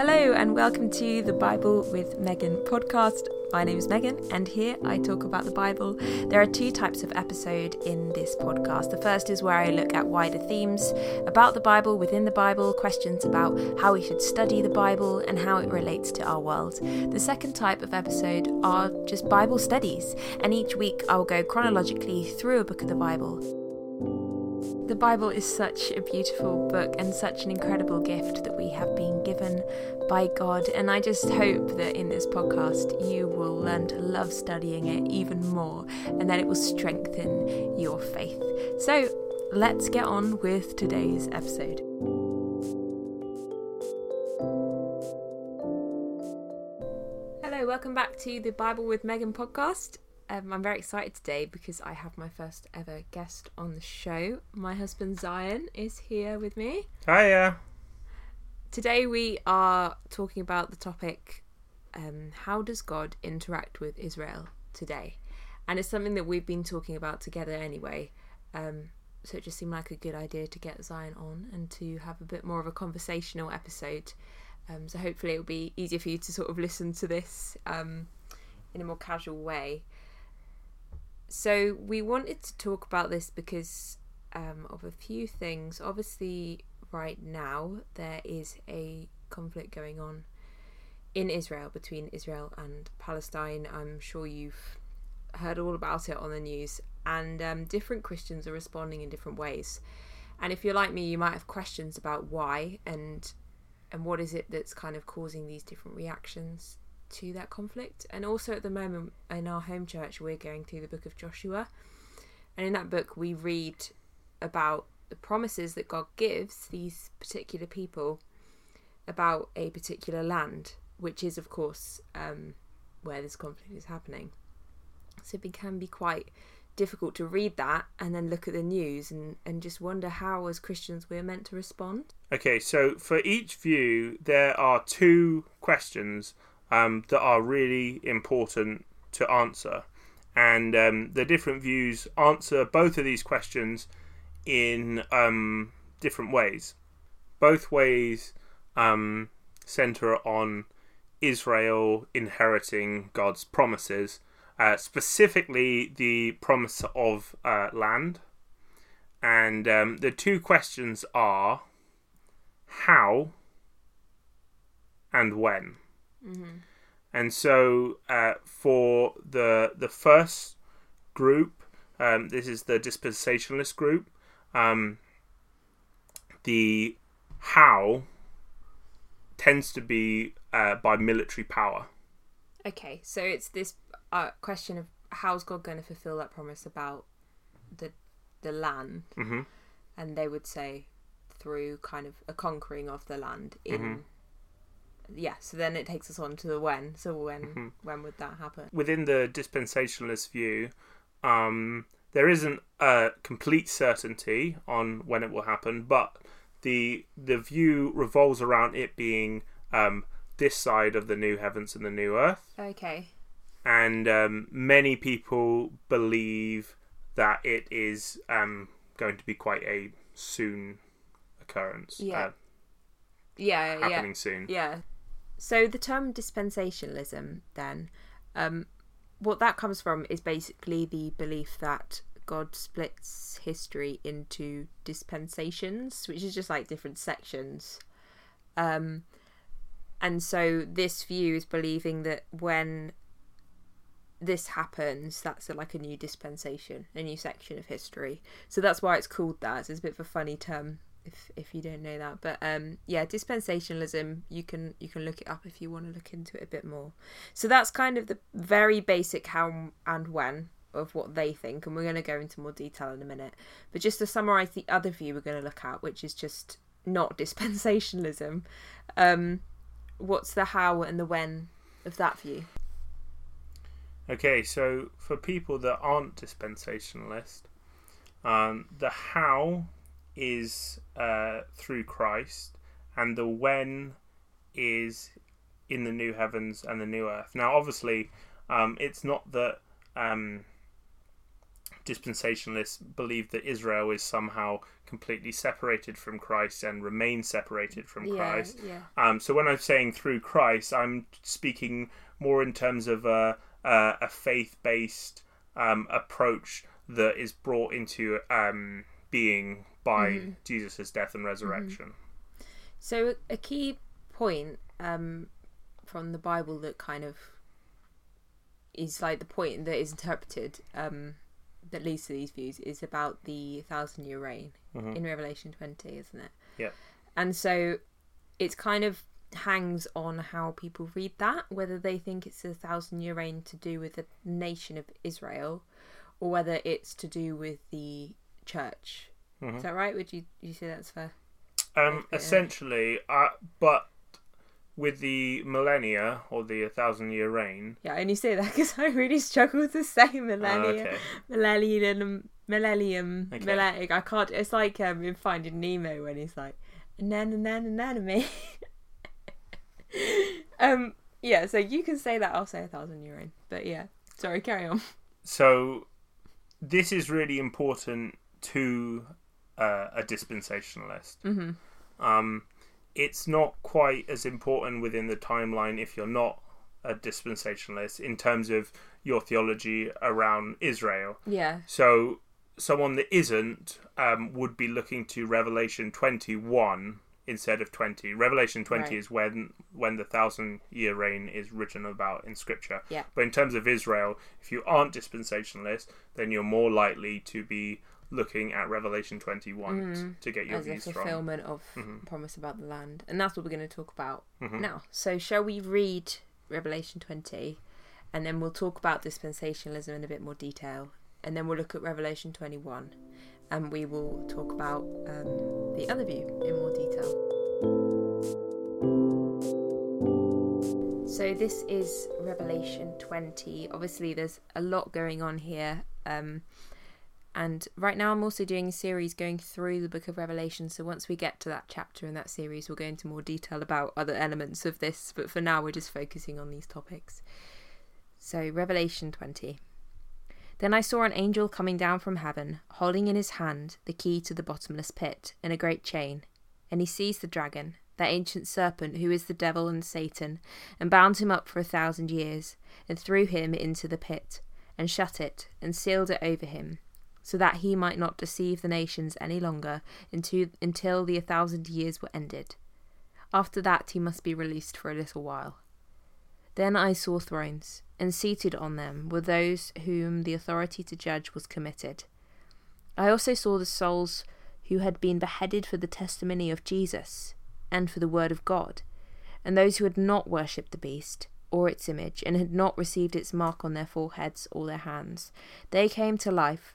Hello, and welcome to the Bible with Megan podcast. My name is Megan, and here I talk about the Bible. There are two types of episode in this podcast. The first is where I look at wider themes about the Bible, within the Bible, questions about how we should study the Bible and how it relates to our world. The second type of episode are just Bible studies, and each week I will go chronologically through a book of the Bible. The Bible is such a beautiful book and such an incredible gift that we have been given by God. And I just hope that in this podcast you will learn to love studying it even more and that it will strengthen your faith. So let's get on with today's episode. Hello, welcome back to the Bible with Megan podcast. Um, I'm very excited today because I have my first ever guest on the show. My husband Zion is here with me. Hiya. Today we are talking about the topic um, how does God interact with Israel today? And it's something that we've been talking about together anyway. Um, so it just seemed like a good idea to get Zion on and to have a bit more of a conversational episode. Um, so hopefully it'll be easier for you to sort of listen to this um, in a more casual way. So we wanted to talk about this because um, of a few things. Obviously, right now there is a conflict going on in Israel between Israel and Palestine. I'm sure you've heard all about it on the news, and um, different Christians are responding in different ways. And if you're like me, you might have questions about why and and what is it that's kind of causing these different reactions to that conflict. And also at the moment in our home church, we're going through the book of Joshua. And in that book, we read about the promises that God gives these particular people about a particular land, which is, of course, um, where this conflict is happening. So it can be quite difficult to read that and then look at the news and, and just wonder how, as Christians, we're meant to respond. Okay, so for each view, there are two questions um, that are really important to answer. And um, the different views answer both of these questions in um, different ways. Both ways um, center on Israel inheriting God's promises, uh, specifically the promise of uh, land. And um, the two questions are how and when. Mm-hmm. And so uh, for the the first group, um, this is the dispensationalist group. Um, the how tends to be uh, by military power. Okay, so it's this uh, question of how's God going to fulfill that promise about the the land, mm-hmm. and they would say through kind of a conquering of the land in mm-hmm yeah, so then it takes us on to the when. So when mm-hmm. when would that happen? Within the dispensationalist view, um, there isn't a complete certainty on when it will happen, but the the view revolves around it being um, this side of the new heavens and the new earth. Okay. And um, many people believe that it is um, going to be quite a soon occurrence. Yeah. Uh, yeah, happening yeah. soon. Yeah. So the term dispensationalism, then, um, what that comes from is basically the belief that God splits history into dispensations, which is just like different sections. Um, and so this view is believing that when this happens, that's a, like a new dispensation, a new section of history. So that's why it's called that. So it's a bit of a funny term if if you don't know that. But um, yeah, dispensationalism. You can you can look it up if you want to look into it a bit more. So that's kind of the very basic how and when of what they think, and we're going to go into more detail in a minute. But just to summarize the other view we're going to look at, which is just not dispensationalism. Um, what's the how and the when of that view? Okay, so for people that aren't dispensationalist, um, the how is uh, through Christ, and the when is in the new heavens and the new earth. Now, obviously, um, it's not that um, dispensationalists believe that Israel is somehow completely separated from Christ and remains separated from yeah, Christ. yeah, Um, so when I'm saying through Christ, I'm speaking more in terms of a, a, a faith-based um, approach that is brought into um, being by Mm-hmm. Jesus' death and resurrection. So a key point um, from the Bible that kind of is like the point that is interpreted um, that leads to these views is about the thousand year reign Mhm. in Revelation twenty, isn't it? Yeah. And so it's kind of hangs on how people read that, whether they think it's a thousand year reign to do with the nation of Israel, or whether it's to do with the church. Mhm. Is that right? Would you you say that's fair? Um, essentially, uh, but with the millennia or the thousand year reign. Yeah, I only say that because I really struggle to say millennium, okay. millennium, millennium, Okay. millennium. I can't. It's like um, in Finding Nemo when he's like, nan nan nan me. um. Yeah. So you can say that. I'll say a thousand year reign. But yeah. Sorry. Carry on. So this is really important to uh, a dispensationalist. hmm Um, it's not quite as important within the timeline if you're not a dispensationalist in terms of your theology around Israel. Yeah. So someone that isn't um, would be looking to Revelation 21 instead of 20. Revelation 20 Right. is when when the thousand year reign is written about in scripture. Yeah. But in terms of Israel, if you aren't dispensationalist, then you're more likely to be looking at Revelation 21 to get your Mm. As a views from. fulfillment of Mhm. promise about the land, and that's what we're going to talk about Mhm. now. So shall we read Revelation twenty, and then we'll talk about dispensationalism in a bit more detail, and then we'll look at Revelation twenty one, and we will talk about um, the other view in more detail. So this is Revelation twenty. Obviously, there's a lot going on here. Um, and right now, I'm also doing a series going through the book of Revelation. So once we get to that chapter in that series, we'll go into more detail about other elements of this. But for now, we're just focusing on these topics. So, Revelation 20. Then I saw an angel coming down from heaven, holding in his hand the key to the bottomless pit and a great chain. And he seized the dragon, that ancient serpent who is the devil and Satan, and bound him up for a thousand years, and threw him into the pit, and shut it, and sealed it over him so that he might not deceive the nations any longer until the a thousand years were ended. After that, he must be released for a little while. Then I saw thrones, and seated on them were those whom the authority to judge was committed. I also saw the souls who had been beheaded for the testimony of Jesus and for the word of God, and those who had not worshipped the beast or its image and had not received its mark on their foreheads or their hands. They came to life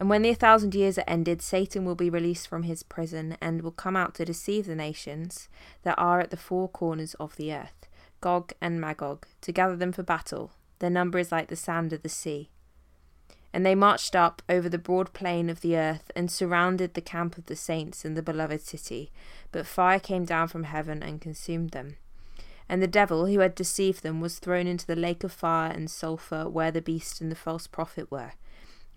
And when the thousand years are ended, Satan will be released from his prison and will come out to deceive the nations that are at the four corners of the earth, Gog and Magog, to gather them for battle. Their number is like the sand of the sea. And they marched up over the broad plain of the earth and surrounded the camp of the saints in the beloved city. But fire came down from heaven and consumed them. And the devil who had deceived them was thrown into the lake of fire and sulphur where the beast and the false prophet were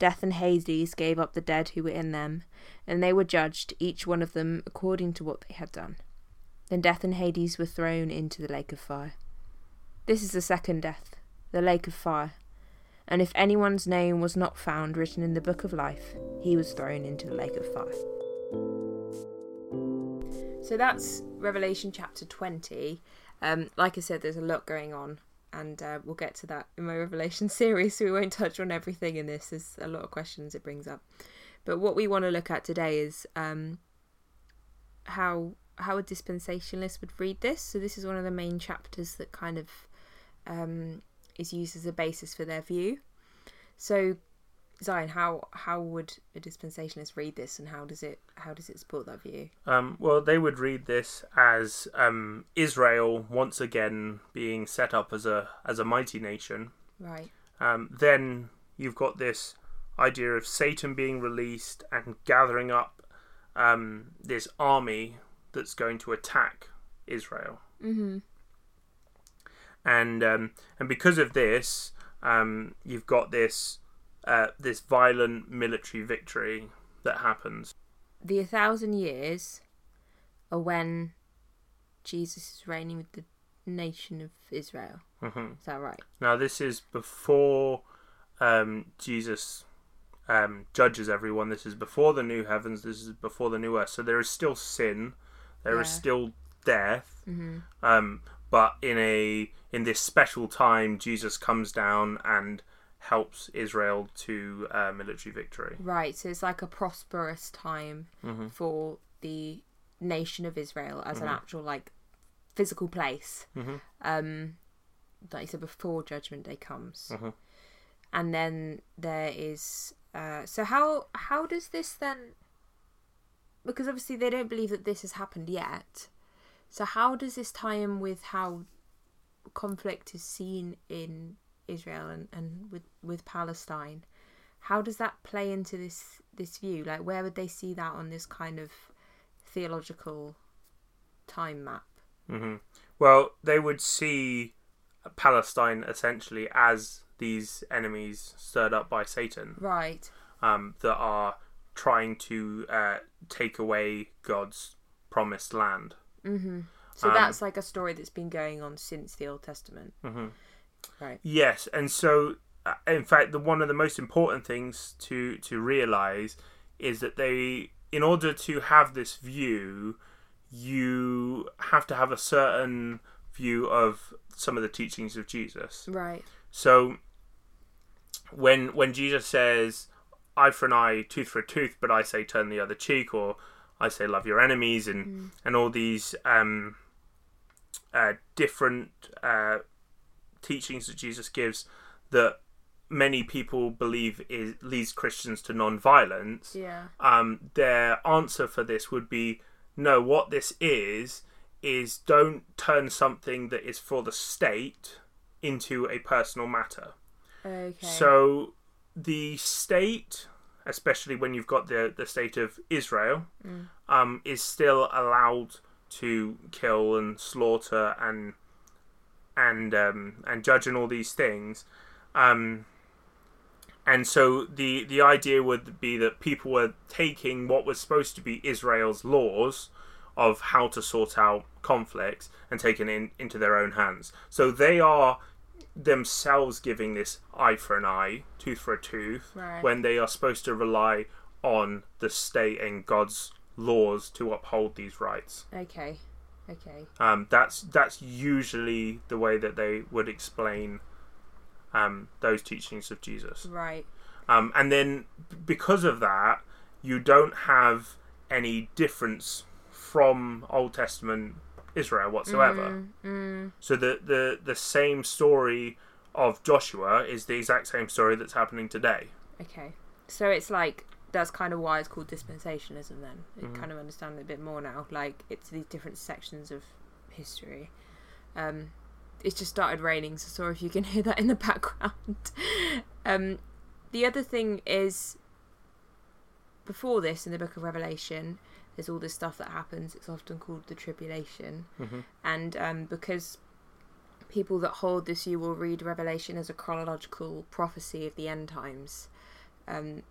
Death and Hades gave up the dead who were in them, and they were judged, each one of them, according to what they had done. Then death and Hades were thrown into the lake of fire. This is the second death, the lake of fire. And if anyone's name was not found written in the book of life, he was thrown into the lake of fire. So that's Revelation chapter 20. Um, like I said, there's a lot going on, and uh, we'll get to that in my Revelation series, so we won't touch on everything in this. There's a lot of questions it brings up. But what we want to look at today is um, how how a dispensationalist would read this. So this is one of the main chapters that kind of um, is used as a basis for their view. So Zion, how how would a dispensationalist read this, and how does it how does it support that view? Um, well, they would read this as um, Israel once again being set up as a as a mighty nation. Right. Um, then you've got this idea of Satan being released and gathering up um, this army that's going to attack Israel. Mm-hmm. And um, and because of this, um, you've got this uh, this violent military victory that happens. The a thousand years are when Jesus is reigning with the nation of Israel. hmm Is that right? Now, this is before um, Jesus um, judges everyone. This is before the new heavens. This is before the new earth. So there is still sin. There is Yeah. still death. Mm-hmm. Um, but in a in this special time, Jesus comes down and helps Israel to uh, military victory. Right. So it's like a prosperous time hmm for the nation of Israel as an Mhm. actual like physical place. hmm Um, like you said before Judgment Day comes, Mhm. and then there is. Uh, so how how does this then? Because obviously they don't believe that this has happened yet. So how does this tie in with how conflict is seen in Israel and, and with with Palestine? How does that play into this this view? Like where would they see that on this kind of theological time map? hmm Well, they would see Palestine essentially as these enemies stirred up by Satan Right. um, that are trying to uh, take away God's promised land. hmm So Um, that's like a story that's been going on since the Old Testament. hmm Right. Yes, and so uh, in fact, the one of the most important things to to realize is that they, in order to have this view, you have to have a certain view of some of the teachings of Jesus. Right. So when when Jesus says eye for an eye, tooth for a tooth, but I say turn the other cheek, or I say love your enemies, and and all these um, uh, different uh, teachings that Jesus gives that many people believe is leads Christians to non-violence. Yeah. Um, their answer for this would be no. What this is is don't turn something that is for the state into a personal matter. Okay. So the state, especially when you've got the the state of Israel, Mm. um, is still allowed to kill and slaughter and and um, and judge and all these things. Um, and so the the idea would be that people were taking what was supposed to be Israel's laws of how to sort out conflicts and taking it in, into their own hands. So they are themselves giving this eye for an eye, tooth for a tooth, Right. when they are supposed to rely on the state and God's laws to uphold these rights. okay. Okay. Um, that's that's usually the way that they would explain um, those teachings of Jesus. Right. Um, and then because of that, you don't have any difference from Old Testament Israel whatsoever. Mm, mm, So the, the the same story of Joshua is the exact same story that's happening today. okay. So it's like that's kind of why it's called dispensationalism. Then you Mhm. kind of understand it a bit more now. Like it's these different sections of history. Um, it's just started raining, so sorry if you can hear that in the background. um, the other thing is before this in the book of Revelation, there's all this stuff that happens. It's often called the tribulation. Mm-hmm. and um, because people that hold this view will read Revelation as a chronological prophecy of the end times, um,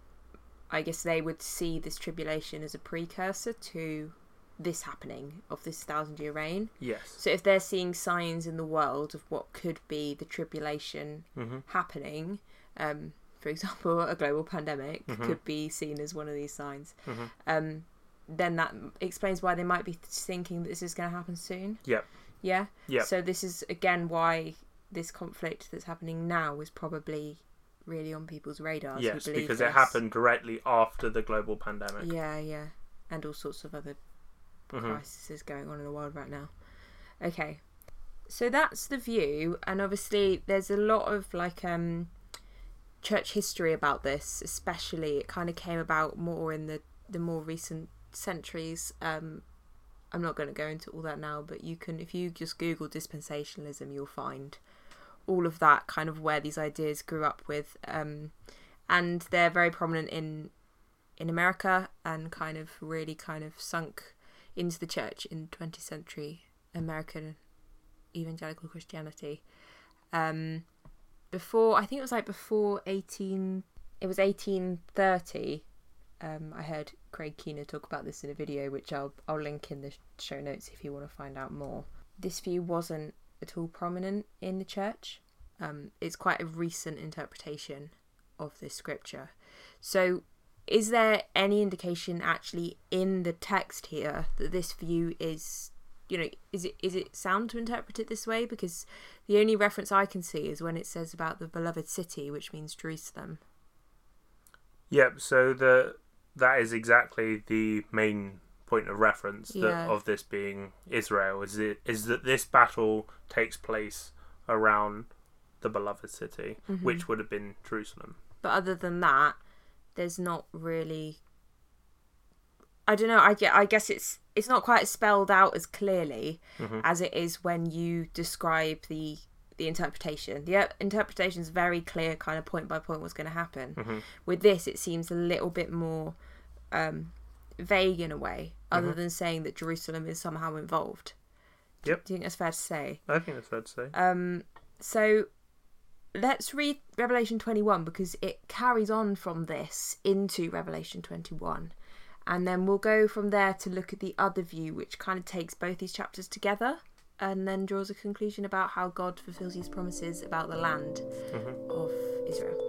I guess they would see this tribulation as a precursor to this happening of this thousand year reign. Yes. So if they're seeing signs in the world of what could be the tribulation Mm-hmm. happening, um, for example, a global pandemic Mhm. could be seen as one of these signs. Mhm. Um, then that explains why they might be thinking that this is going to happen soon. Yep. Yeah. Yep. So this is again why this conflict that's happening now is probably really on people's radars. yes, because this. it happened directly after the global pandemic. Yeah, yeah, and all sorts of other Mhm. crises going on in the world right now. Okay, so that's the view, and obviously there's a lot of like um church history about this. Especially, it kind of came about more in the the more recent centuries. Um, I'm not going to go into all that now, but you can if you just Google dispensationalism, you'll find all of that kind of where these ideas grew up with. Um, and they're very prominent in in America and kind of really kind of sunk into the church in 20th century American evangelical Christianity. Um, before I think it was like before 18 it was 1830 um, I heard Craig Keener talk about this in a video which I'll I'll link in the show notes if you want to find out more. This view wasn't at all prominent in the church. Um, it's quite a recent interpretation of this scripture. So is there any indication actually in the text here that this view is you know is it is it sound to interpret it this way because the only reference i can see is when it says about the beloved city which means jerusalem Yep. So the that is exactly the main point of reference that, Yeah. of this being Israel. Is it is that this battle takes place around the beloved city, Mm-hmm. which would have been Jerusalem. but other than that there's not really i don't know i get i guess it's it's not quite spelled out as clearly Mhm. as it is when you describe the the interpretation the uh, interpretation is very clear kind of point by point what's going to happen Mhm. with this it seems a little bit more um vague in a way other than saying that jerusalem is somehow involved Yep. do you think that's fair to say I think that's fair to say. um, so let's read Revelation 21 because it carries on from this into Revelation 21. And then we'll go from there to look at the other view, which kind of takes both these chapters together and then draws a conclusion about how God fulfills his promises about the land of Israel.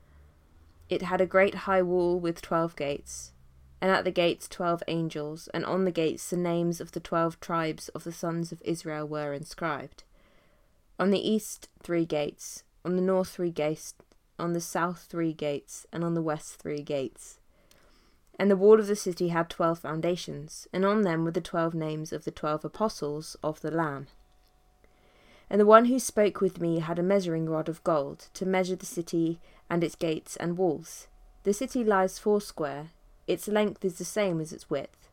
It had a great high wall with twelve gates, and at the gates twelve angels, and on the gates the names of the twelve tribes of the sons of Israel were inscribed. On the east three gates, on the north three gates, on the south three gates, and on the west three gates. And the wall of the city had twelve foundations, and on them were the twelve names of the twelve apostles of the Lamb. And the one who spoke with me had a measuring rod of gold to measure the city and its gates and walls. The city lies foursquare, its length is the same as its width.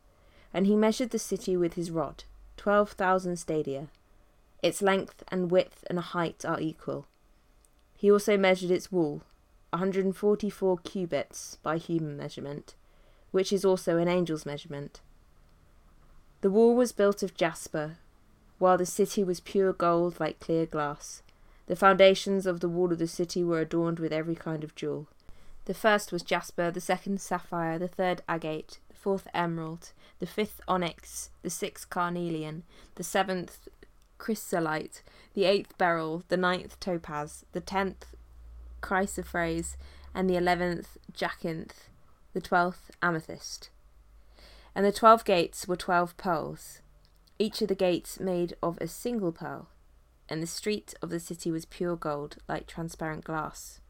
And he measured the city with his rod, twelve thousand stadia. Its length and width and height are equal. He also measured its wall, a 144 cubits by human measurement, which is also an angel's measurement. The wall was built of jasper, while the city was pure gold like clear glass. The foundations of the wall of the city were adorned with every kind of jewel. The first was jasper, the second sapphire, the third agate, the fourth emerald, the fifth onyx, the sixth carnelian, the seventh chrysolite, the eighth beryl, the ninth topaz, the tenth chrysoprase, and the eleventh jacinth, the twelfth amethyst. And the twelve gates were twelve pearls, each of the gates made of a single pearl, and the street of the city was pure gold, like transparent glass.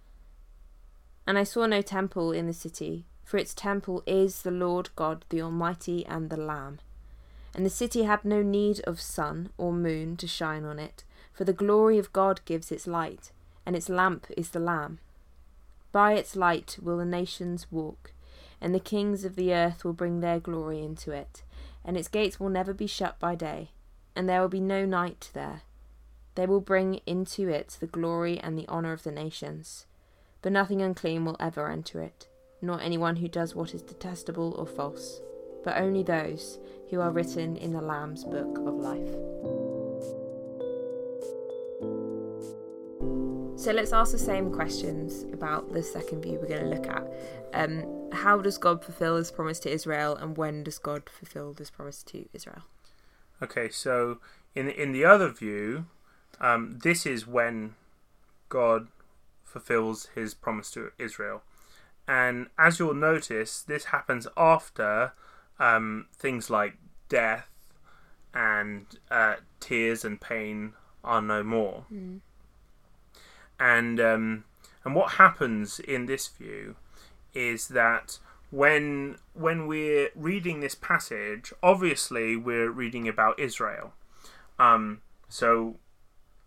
And I saw no temple in the city, for its temple is the Lord God, the Almighty, and the Lamb. And the city had no need of sun or moon to shine on it, for the glory of God gives its light, and its lamp is the Lamb. By its light will the nations walk, and the kings of the earth will bring their glory into it, and its gates will never be shut by day, and there will be no night there. They will bring into it the glory and the honour of the nations, but nothing unclean will ever enter it, nor anyone who does what is detestable or false, but only those who are written in the Lamb's book of life. So let's ask the same questions about the second view we're going to look at. Um, how does God fulfill his promise to Israel, and when does God fulfill this promise to Israel? Okay, so in in the other view, um, this is when God fulfills his promise to Israel, and as you'll notice, this happens after um, things like death and uh, tears and pain are no more. Mm. And um, and what happens in this view is that when when we're reading this passage, obviously we're reading about Israel. Um, so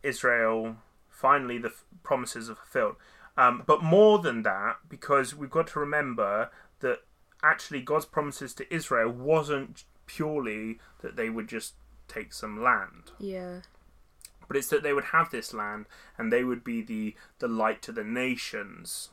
Israel finally the f- promises are fulfilled. Um, but more than that, because we've got to remember that actually God's promises to Israel wasn't purely that they would just take some land Yeah. but it's that they would have this land and they would be the the light to the nations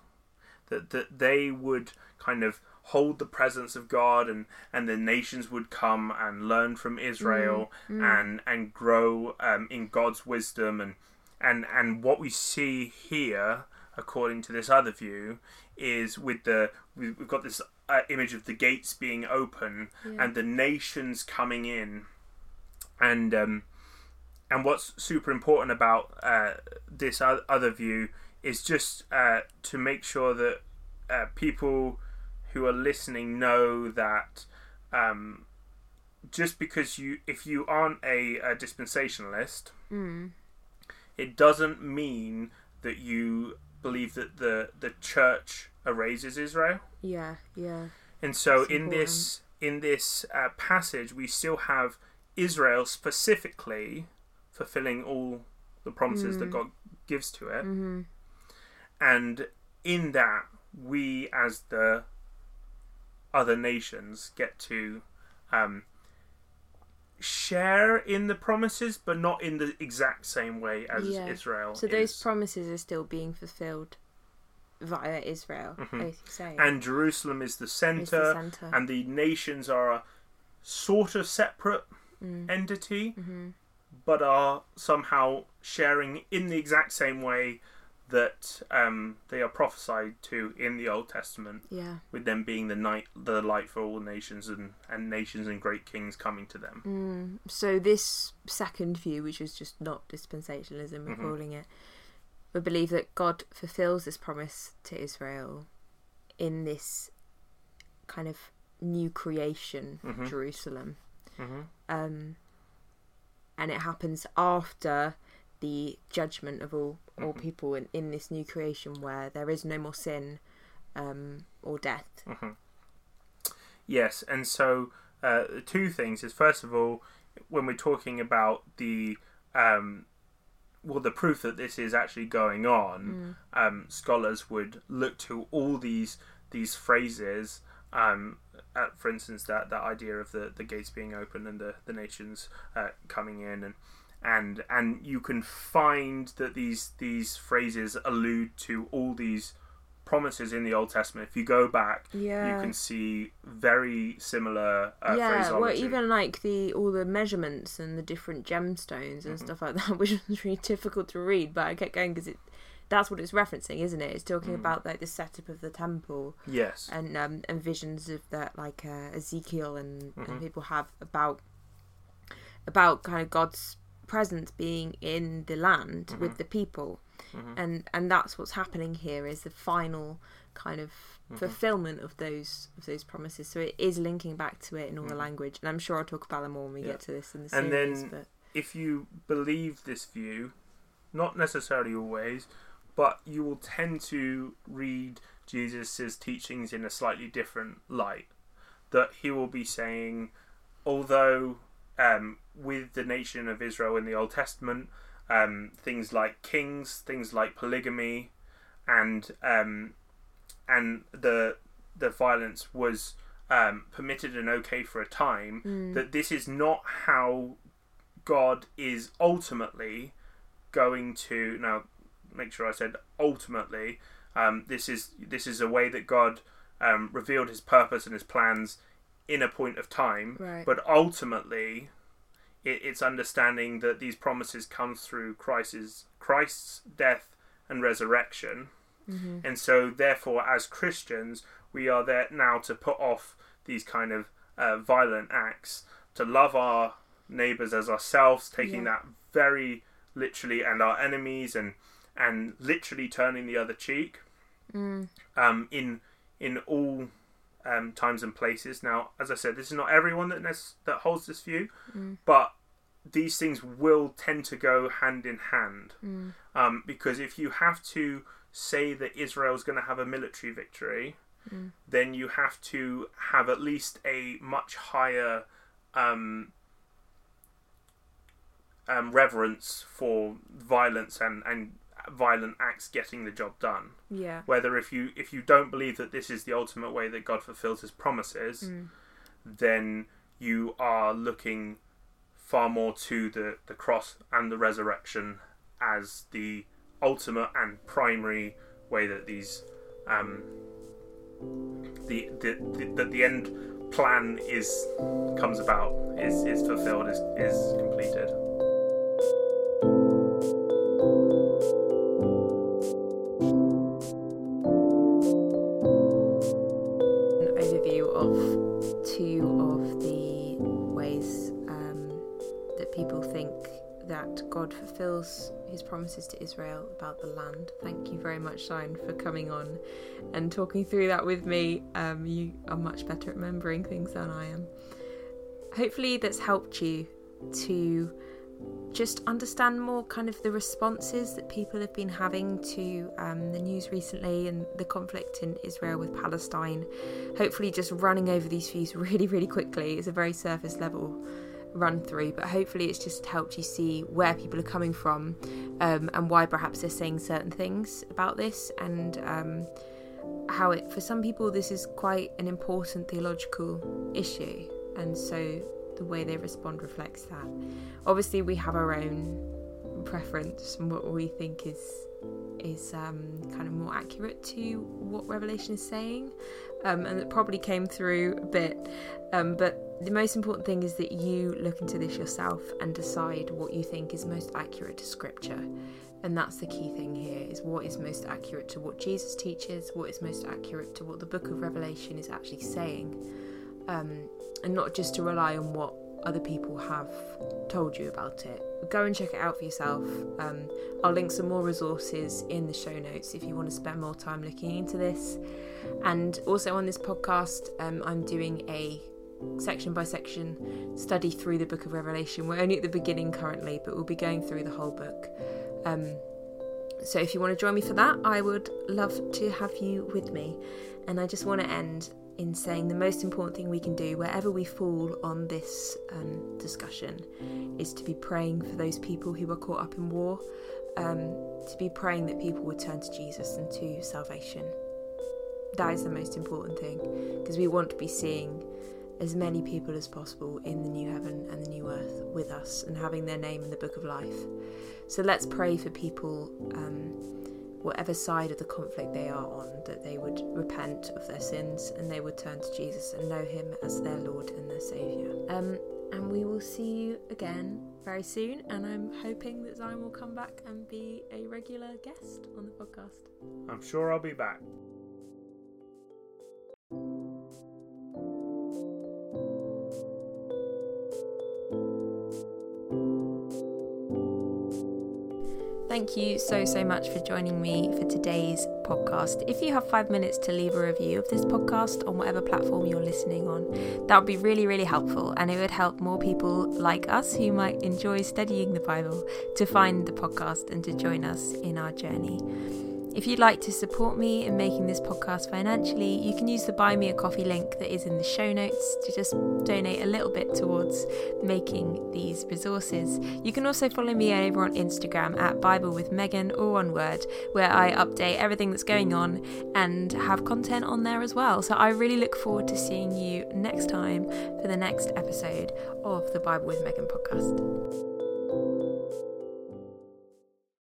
that that they would kind of hold the presence of God and and the nations would come and learn from Israel and and grow um, in God's wisdom. And and and what we see here according to this other view is with the we- we've got this uh, image of the gates being open Yeah. and the nations coming in. And um, and what's super important about uh, this other view is just uh, to make sure that uh, people who are listening know that um, just because you if you aren't a, a dispensationalist Mm. it doesn't mean that you believe that the the church erases Israel Yeah. Yeah. and so It's in this in this uh, passage, we still have Israel specifically fulfilling all the promises that God gives to it, Mm-hmm. and in that we as the other nations get to um, share in the promises, but not in the exact same way as Yeah. Israel. So those promises are still being fulfilled via Israel, Mhm. say. and Jerusalem is the center, the center. and the nations are a sort of separate Mm. entity, Mhm. but are somehow sharing in the exact same way that um, they are prophesied to in the Old Testament, Yeah. with them being the night, the light for all nations, and, and nations and great kings coming to them. Mm. So this second view, which is just not dispensationalism, we're Mhm. calling it, we believe that God fulfills this promise to Israel in this kind of new creation, Mhm. Jerusalem. hmm um, and it happens after the judgment of all all Mhm. people in, in this new creation where there is no more sin um, or death. hmm Yes, and so uh, two things is first of all, when we're talking about the um, well, the proof that this is actually going on, Mm. um, scholars would look to all these these phrases Um, uh, for instance, that, that idea of the, the gates being open and the, the nations uh, coming in and and and you can find that these these phrases allude to all these promises in the Old Testament. If you go back, Yeah. you can see very similar uh, yeah, well, even like the all the measurements and the different gemstones and Mhm. stuff like that, which was really difficult to read, but I kept going because it that's what it's referencing, isn't it? It's talking Mm. about like the setup of the temple yes, and um, and visions of that like uh, Ezekiel and, Mhm. and people have about about kind of God's presence being in the land Mhm. with the people, Mhm. and and that's what's happening here is the final kind of Mhm. fulfillment of those of those promises. So it is linking back to it in all the Mhm. language, and I'm sure I'll talk about them more when we Yeah. get to this in the And series. then- but if you believe this view, not necessarily always, but you will tend to read Jesus' teachings in a slightly different light. That he will be saying, although um, with the nation of Israel in the Old Testament, um, things like kings, things like polygamy, and um, and the the violence was um, permitted and okay for a time, Mm. that this is not how God is ultimately going to now make sure I said ultimately um, this is this is a way that God um, revealed his purpose and his plans in a point of time right, but ultimately it, it's understanding that these promises come through Christ's Christ's death and resurrection hmm and so therefore as Christians we are there now to put off these kind of uh, violent acts to love our neighbors as ourselves taking Yeah. that very literally and our enemies and and literally turning the other cheek mm. um, in in all um, times and places. Now, as I said, this is not everyone that nec- that holds this view, Mm. but these things will tend to go hand in hand Mm. um, because if you have to say that Israel's going to have a military victory, Mm. then you have to have at least a much higher um, um, reverence for violence and, and violent acts getting the job done. yeah, Whether if you if you don't believe that this is the ultimate way that God fulfills His promises, mm. then you are looking far more to the, the cross and the resurrection as the ultimate and primary way that these um, the, the, the that the end plan is comes about is, is fulfilled is, is completed fulfills his promises to Israel about the land. Thank you very much, Zion, for coming on and talking through that with me. Um, you are much better at remembering things than I am. Hopefully, that's helped you to just understand more kind of the responses that people have been having to um, the news recently and the conflict in Israel with Palestine. Hopefully, just running over these views really, really quickly is a very surface level run through, but hopefully, it's just helped you see where people are coming from um, and why perhaps they're saying certain things about this and. Um, how it for some people this is quite an important theological issue and so the way they respond reflects that obviously we have our own preference and what we think is is um, kind of more accurate to what Revelation is saying, um, and it probably came through a bit. Um, but the most important thing is that you look into this yourself and decide what you think is most accurate to Scripture, and that's the key thing here: is what is most accurate to what Jesus teaches, what is most accurate to what the Book of Revelation is actually saying, um, and not just to rely on what other people have told you about it. Go and check it out for yourself. Um, I'll link some more resources in the show notes if you want to spend more time looking into this. And also on this podcast, um, I'm doing a section by section study through the book of Revelation. We're only at the beginning currently, but we'll be going through the whole book. Um, so if you want to join me for that, I would love to have you with me. And I just want to end in saying the most important thing we can do wherever we fall on this um, discussion is to be praying for those people who are caught up in war, um, to be praying that people would turn to Jesus and to salvation. that is the most important thing because we want to be seeing as many people as possible in the new heaven and the new earth with us and having their name in the book of life. So let's pray for people, um, whatever side of the conflict they are on, that they would repent of their sins and they would turn to Jesus and know Him as their Lord and their Saviour. Um, and we will see you again very soon. And I'm hoping that Zion will come back and be a regular guest on the podcast. I'm sure I'll be back. Thank you so, so much for joining me for today's podcast. If you have five minutes to leave a review of this podcast on whatever platform you're listening on, that would be really, really helpful. And it would help more people like us who might enjoy studying the Bible to find the podcast and to join us in our journey. If you'd like to support me in making this podcast financially, you can use the Buy Me a Coffee link that is in the show notes to just donate a little bit towards making these resources. You can also follow me over on Instagram at Bible with Megan or one word, where I update everything that's going on and have content on there as well. So I really look forward to seeing you next time for the next episode of the Bible with Megan podcast.